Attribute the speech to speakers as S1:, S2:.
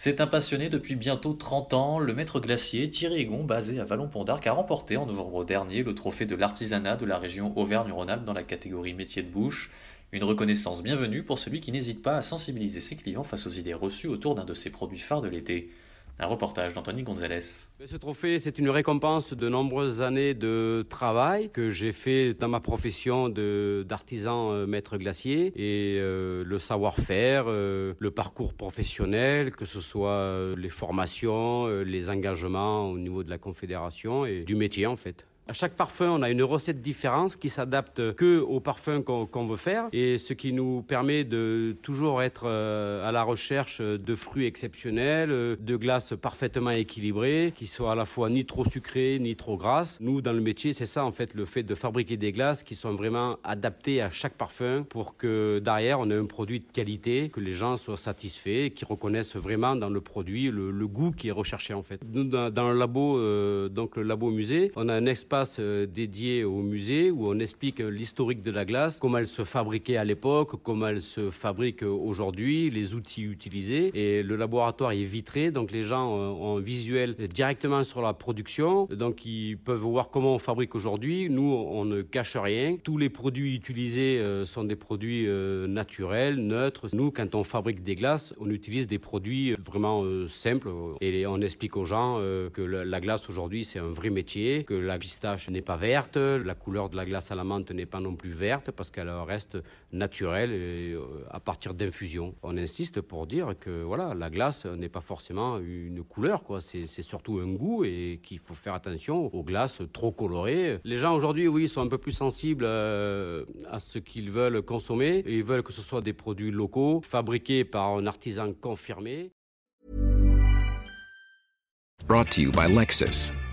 S1: C'est un passionné depuis bientôt 30 ans. Le maître glacier Thierry Egon, basé à Vallon-Pont d'Arc, a remporté en novembre dernier le trophée de l'artisanat de la région Auvergne-Rhône-Alpes dans la catégorie métier de bouche. Une reconnaissance bienvenue pour celui qui n'hésite pas à sensibiliser ses clients face aux idées reçues autour d'un de ses produits phares de l'été. Un reportage d'Anthony Gonzalez.
S2: Ce trophée, c'est une récompense de nombreuses années de travail que j'ai fait dans ma profession d'artisan euh, maître glacier et euh, le savoir-faire, euh, le parcours professionnel, que ce soit les formations, les engagements au niveau de la confédération et du métier en fait. À chaque parfum, on a une recette différente qui s'adapte que au parfum qu'on veut faire et ce qui nous permet de toujours être euh, à la recherche de fruits exceptionnels, de glaces parfaitement équilibrées, qui soient à la fois ni trop sucrées ni trop grasses. Nous, dans le métier, c'est ça en fait, le fait de fabriquer des glaces qui sont vraiment adaptées à chaque parfum pour que derrière, on ait un produit de qualité, que les gens soient satisfaits, qu'ils reconnaissent vraiment dans le produit le, goût qui est recherché en fait. Nous, dans, le labo, euh, donc le labo musée, on a un espace euh, dédié au musée où on explique l'historique de la glace, comment elle se fabriquait à l'époque, comment elle se fabrique aujourd'hui, les outils utilisés. Et le laboratoire est vitré, donc les gens ont un visuel directement sur la production, donc ils peuvent voir comment on fabrique aujourd'hui. Nous, on ne cache rien. Tous les produits utilisés euh, sont des produits euh, naturels, neutres. Nous, quand on fabrique des glaces, on utilise des produits vraiment simples et on explique aux gens que la glace aujourd'hui, c'est un vrai métier, que la n'est pas verte, la couleur de la glace à la menthe n'est pas non plus verte parce qu'elle reste naturelle euh, à partir d'infusion. On insiste pour dire que voilà, la glace n'est pas forcément une couleur. C'est, surtout un goût et qu'il faut faire attention aux glaces trop colorées. Les gens aujourd'hui, oui, sont un peu plus sensibles euh, à ce qu'ils veulent consommer. Ils veulent que ce soit des produits locaux, fabriqués par un artisan confirmé.
S3: Brought to you by Lexus.